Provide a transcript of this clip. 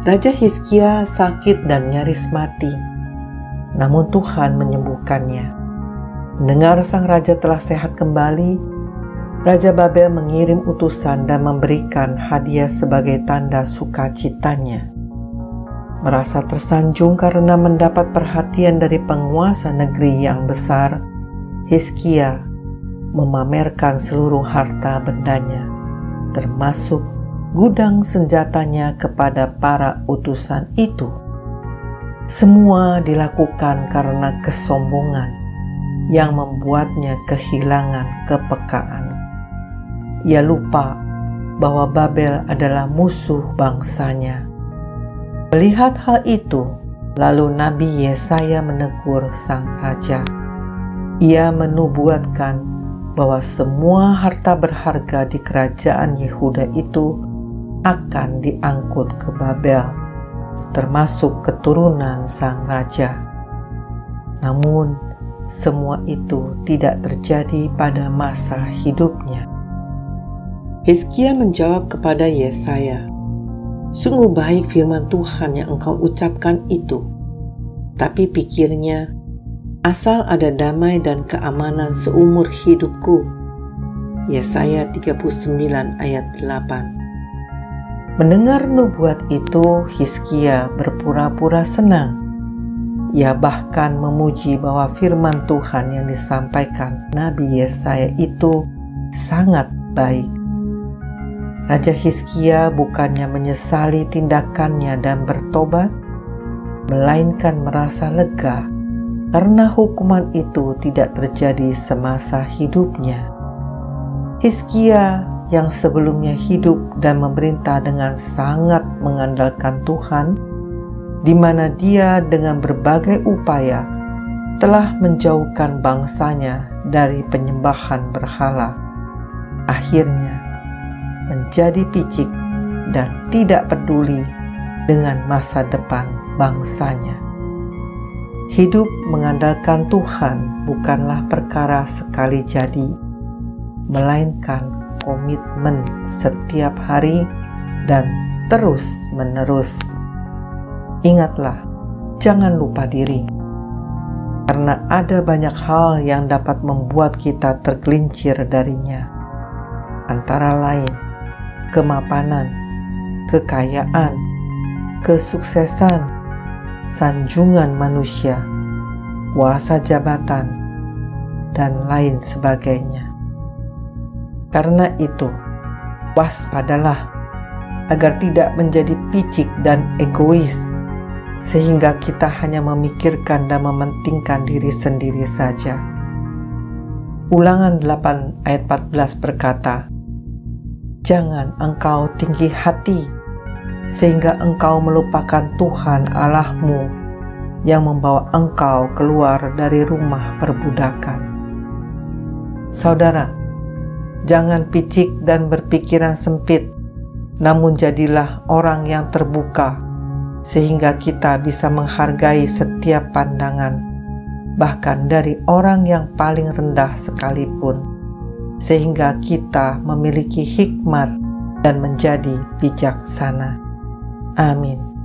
Raja Hizkia sakit dan nyaris mati, namun Tuhan menyembuhkannya. Mendengar sang raja telah sehat kembali, Raja Babel mengirim utusan dan memberikan hadiah sebagai tanda sukacitanya. Merasa tersanjung karena mendapat perhatian dari penguasa negeri yang besar, Hizkia memamerkan seluruh harta bendanya, termasuk gudang senjatanya kepada para utusan itu. Semua dilakukan karena kesombongan yang membuatnya kehilangan kepekaan. Ia lupa bahwa Babel adalah musuh bangsanya. Melihat hal itu, lalu Nabi Yesaya menegur sang raja. Ia menubuatkan bahwa semua harta berharga di kerajaan Yehuda itu akan diangkut ke Babel, termasuk keturunan sang raja. Namun, semua itu tidak terjadi pada masa hidupnya. Hizkia menjawab kepada Yesaya, Sungguh baik firman Tuhan yang engkau ucapkan itu, tapi pikirnya, asal ada damai dan keamanan seumur hidupku. Yesaya 39 ayat 8 Mendengar nubuat itu, Hizkia berpura-pura senang. Ia bahkan memuji bahwa firman Tuhan yang disampaikan Nabi Yesaya itu sangat baik. Raja Hizkia bukannya menyesali tindakannya dan bertobat, melainkan merasa lega karena hukuman itu tidak terjadi semasa hidupnya. Hizkia yang sebelumnya hidup dan memerintah dengan sangat mengandalkan Tuhan, di mana dia dengan berbagai upaya telah menjauhkan bangsanya dari penyembahan berhala. Akhirnya menjadi picik dan tidak peduli dengan masa depan bangsanya. Hidup mengandalkan Tuhan bukanlah perkara sekali jadi, melainkan komitmen setiap hari dan terus-menerus. Ingatlah, jangan lupa diri, karena ada banyak hal yang dapat membuat kita tergelincir darinya, antara lain kemapanan, kekayaan, kesuksesan, sanjungan manusia, kuasa jabatan, dan lain sebagainya. Karena itu, waspadalah agar tidak menjadi picik dan egois, sehingga kita hanya memikirkan dan mementingkan diri sendiri saja. Ulangan 8 ayat 14 berkata, Jangan engkau tinggi hati, sehingga engkau melupakan Tuhan Allahmu yang membawa engkau keluar dari rumah perbudakan. Saudara, Jangan picik dan berpikiran sempit, namun jadilah orang yang terbuka, sehingga kita bisa menghargai setiap pandangan, bahkan dari orang yang paling rendah sekalipun, sehingga kita memiliki hikmat dan menjadi bijaksana. Amin.